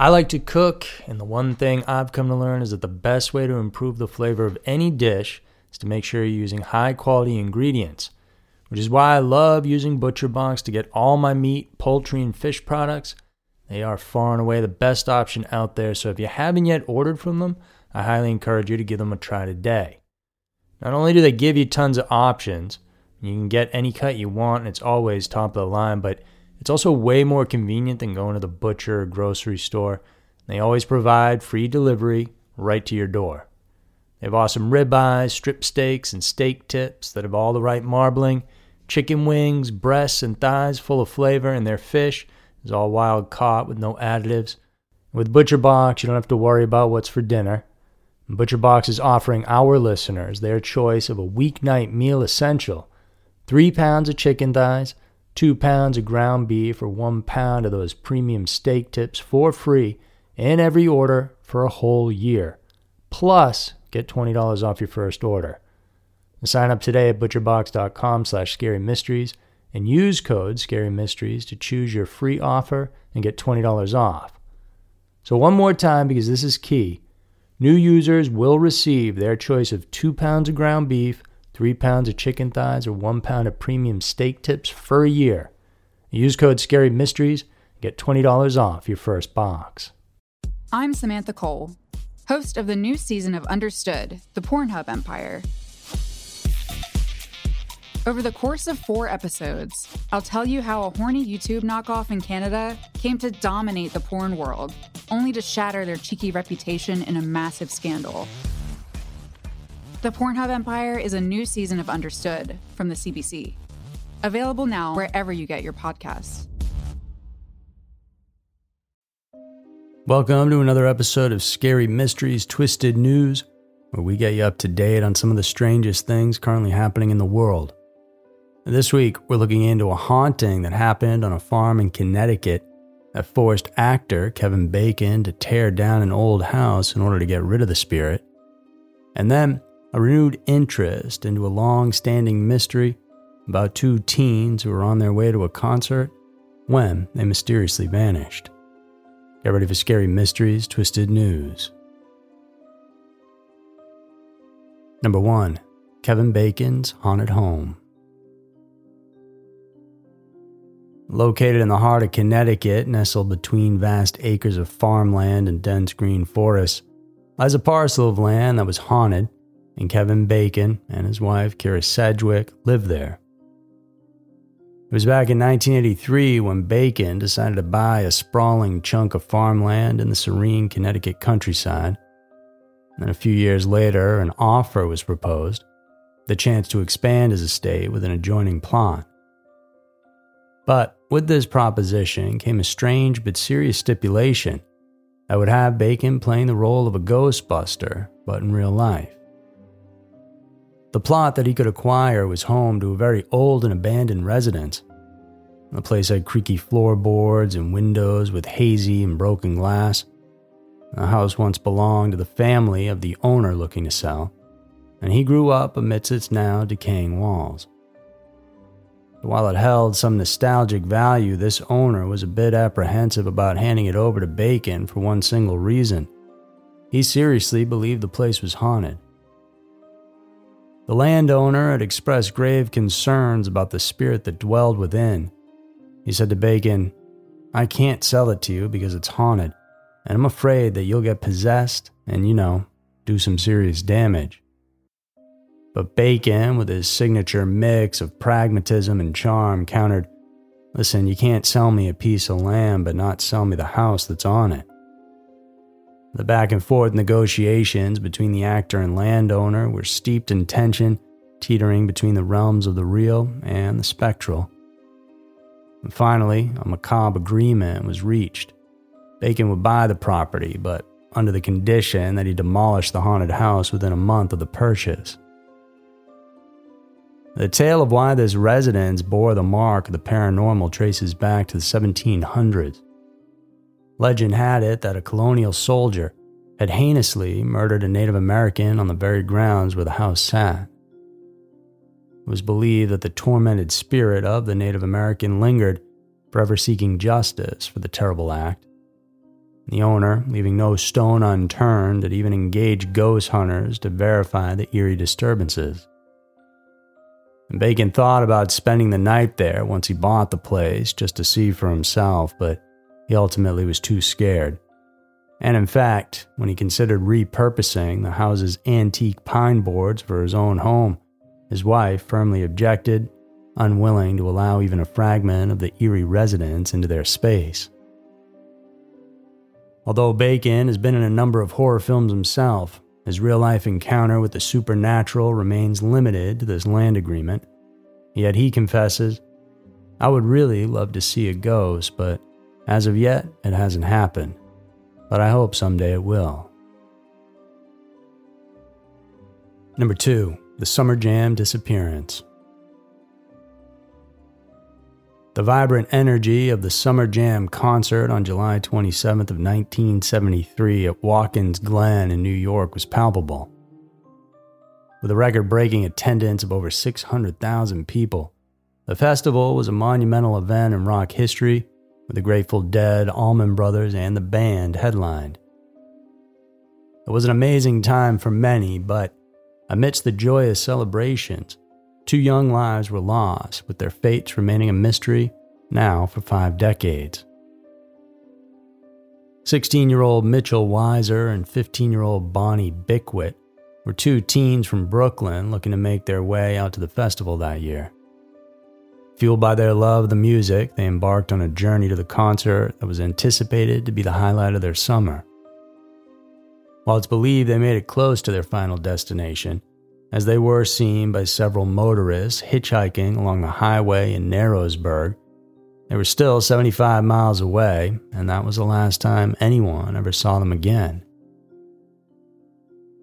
I like to cook, and the one thing I've come to learn is that the best way to improve the flavor of any dish is to make sure you're using high quality ingredients, which is why I love using ButcherBox to get all my meat, poultry, and fish products. They are far and away the best option out there, so if you haven't yet ordered from them, I highly encourage you to give them a try today. Not only do they give you tons of options, you can get any cut you want, and it's always top of the line, but it's also way more convenient than going to the butcher or grocery store. They always provide free delivery right to your door. They have awesome ribeyes, strip steaks, and steak tips that have all the right marbling, chicken wings, breasts, and thighs full of flavor, and their fish is all wild caught with no additives. With ButcherBox, you don't have to worry about what's for dinner. ButcherBox is offering our listeners their choice of a weeknight meal essential three pounds of chicken thighs, two pounds of ground beef, or one pound of those premium steak tips for free in every order for a whole year. Plus, get $20 off your first order. Sign up today at butcherbox.com slash scary and use code ScaryMysteries to choose your free offer and get $20 off. So, one more time, because this is key new users will receive their choice of two pounds of ground beef three pounds of chicken thighs, or one pound of premium steak tips for a year. Use code Scary Mysteries get $20 off your first box. I'm Samantha Cole, host of the new season of Understood, the Pornhub Empire. Over the course of four episodes, I'll tell you how a horny YouTube knockoff in Canada came to dominate the porn world, only to shatter their cheeky reputation in a massive scandal. The Pornhub Empire is a new season of Understood from the CBC. Available now wherever you get your podcasts. Welcome to another episode of Scary Mysteries Twisted News, where we get you up to date on some of the strangest things currently happening in the world. This week, we're looking into a haunting that happened on a farm in Connecticut that forced actor Kevin Bacon to tear down an old house in order to get rid of the spirit. And then a renewed interest into a long standing mystery about two teens who were on their way to a concert when they mysteriously vanished. Get ready for scary mysteries, twisted news. Number 1 Kevin Bacon's Haunted Home. Located in the heart of Connecticut, nestled between vast acres of farmland and dense green forests, lies a parcel of land that was haunted and Kevin Bacon and his wife, Kyra Sedgwick, lived there. It was back in 1983 when Bacon decided to buy a sprawling chunk of farmland in the serene Connecticut countryside. And a few years later, an offer was proposed the chance to expand his estate with an adjoining plot. But with this proposition came a strange but serious stipulation that would have Bacon playing the role of a ghostbuster, but in real life. The plot that he could acquire was home to a very old and abandoned residence. The place had creaky floorboards and windows with hazy and broken glass. The house once belonged to the family of the owner looking to sell, and he grew up amidst its now decaying walls. While it held some nostalgic value, this owner was a bit apprehensive about handing it over to Bacon for one single reason. He seriously believed the place was haunted. The landowner had expressed grave concerns about the spirit that dwelled within. He said to Bacon, I can't sell it to you because it's haunted, and I'm afraid that you'll get possessed and, you know, do some serious damage. But Bacon, with his signature mix of pragmatism and charm, countered, Listen, you can't sell me a piece of land, but not sell me the house that's on it. The back and forth negotiations between the actor and landowner were steeped in tension, teetering between the realms of the real and the spectral. And finally, a macabre agreement was reached. Bacon would buy the property, but under the condition that he demolish the haunted house within a month of the purchase. The tale of why this residence bore the mark of the paranormal traces back to the 1700s. Legend had it that a colonial soldier had heinously murdered a Native American on the very grounds where the house sat. It was believed that the tormented spirit of the Native American lingered, forever seeking justice for the terrible act. the owner leaving no stone unturned had even engaged ghost hunters to verify the eerie disturbances. And Bacon thought about spending the night there once he bought the place just to see for himself, but he ultimately was too scared. And in fact, when he considered repurposing the house's antique pine boards for his own home, his wife firmly objected, unwilling to allow even a fragment of the eerie residence into their space. Although Bacon has been in a number of horror films himself, his real life encounter with the supernatural remains limited to this land agreement. Yet he confesses, I would really love to see a ghost, but as of yet, it hasn't happened but I hope someday it will. Number two, the Summer Jam disappearance. The vibrant energy of the Summer Jam concert on July 27th of 1973 at Watkins Glen in New York was palpable. With a record-breaking attendance of over 600,000 people, the festival was a monumental event in rock history with the Grateful Dead, Allman Brothers, and the band headlined. It was an amazing time for many, but amidst the joyous celebrations, two young lives were lost, with their fates remaining a mystery now for five decades. 16 year old Mitchell Weiser and 15 year old Bonnie Bickwit were two teens from Brooklyn looking to make their way out to the festival that year. Fueled by their love of the music, they embarked on a journey to the concert that was anticipated to be the highlight of their summer. While it's believed they made it close to their final destination, as they were seen by several motorists hitchhiking along the highway in Narrowsburg, they were still 75 miles away, and that was the last time anyone ever saw them again.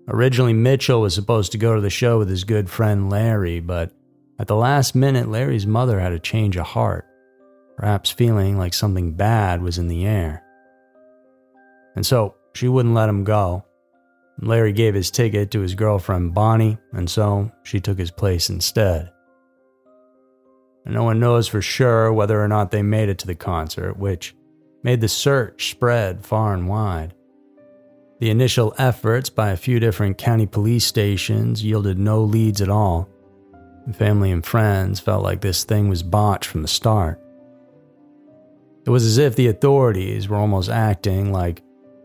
Originally, Mitchell was supposed to go to the show with his good friend Larry, but at the last minute, Larry's mother had a change of heart, perhaps feeling like something bad was in the air. And so she wouldn't let him go. Larry gave his ticket to his girlfriend Bonnie, and so she took his place instead. And no one knows for sure whether or not they made it to the concert, which made the search spread far and wide. The initial efforts by a few different county police stations yielded no leads at all, Family and friends felt like this thing was botched from the start. It was as if the authorities were almost acting like,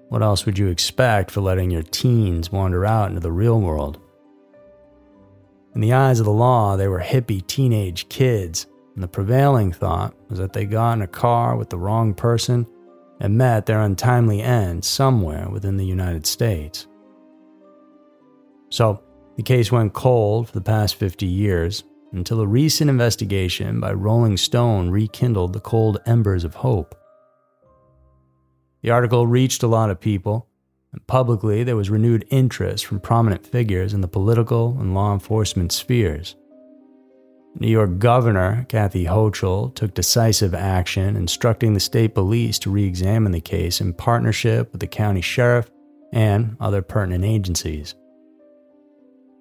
what else would you expect for letting your teens wander out into the real world? In the eyes of the law, they were hippie teenage kids, and the prevailing thought was that they got in a car with the wrong person and met their untimely end somewhere within the United States. So, the case went cold for the past 50 years until a recent investigation by Rolling Stone rekindled the cold embers of hope. The article reached a lot of people, and publicly there was renewed interest from prominent figures in the political and law enforcement spheres. New York Governor Kathy Hochul took decisive action, instructing the state police to re examine the case in partnership with the county sheriff and other pertinent agencies.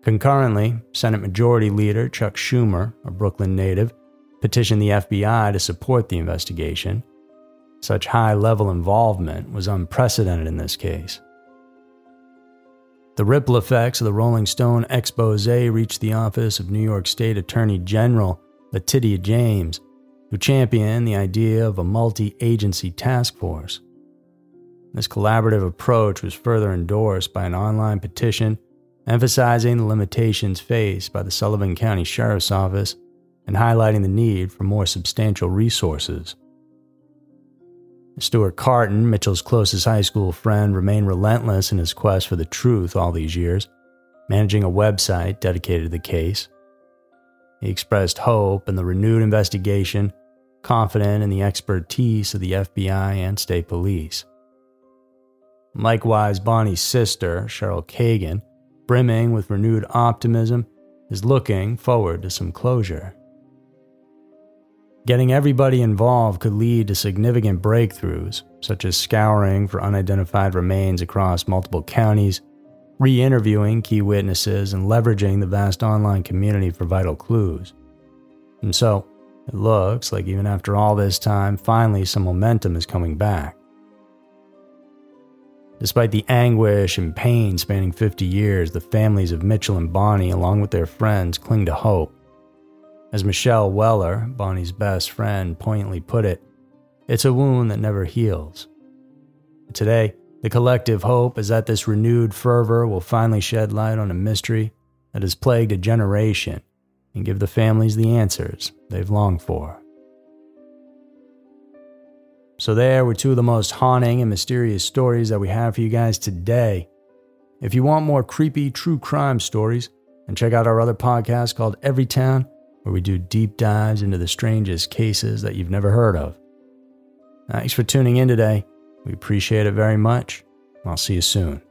Concurrently, Senate Majority Leader Chuck Schumer, a Brooklyn native, petitioned the FBI to support the investigation. Such high level involvement was unprecedented in this case. The ripple effects of the Rolling Stone expose reached the office of New York State Attorney General Letitia James, who championed the idea of a multi agency task force. This collaborative approach was further endorsed by an online petition emphasizing the limitations faced by the Sullivan County Sheriff's Office and highlighting the need for more substantial resources. Stuart Carton, Mitchell's closest high school friend, remained relentless in his quest for the truth all these years, managing a website dedicated to the case. He expressed hope in the renewed investigation, confident in the expertise of the FBI and state police. Likewise, Bonnie's sister, Cheryl Kagan, brimming with renewed optimism, is looking forward to some closure. Getting everybody involved could lead to significant breakthroughs, such as scouring for unidentified remains across multiple counties, re interviewing key witnesses, and leveraging the vast online community for vital clues. And so, it looks like even after all this time, finally some momentum is coming back. Despite the anguish and pain spanning 50 years, the families of Mitchell and Bonnie, along with their friends, cling to hope. As Michelle Weller, Bonnie's best friend, poignantly put it, it's a wound that never heals. Today, the collective hope is that this renewed fervor will finally shed light on a mystery that has plagued a generation and give the families the answers they've longed for. So, there were two of the most haunting and mysterious stories that we have for you guys today. If you want more creepy true crime stories, then check out our other podcast called Every Town, where we do deep dives into the strangest cases that you've never heard of. Thanks for tuning in today. We appreciate it very much. I'll see you soon.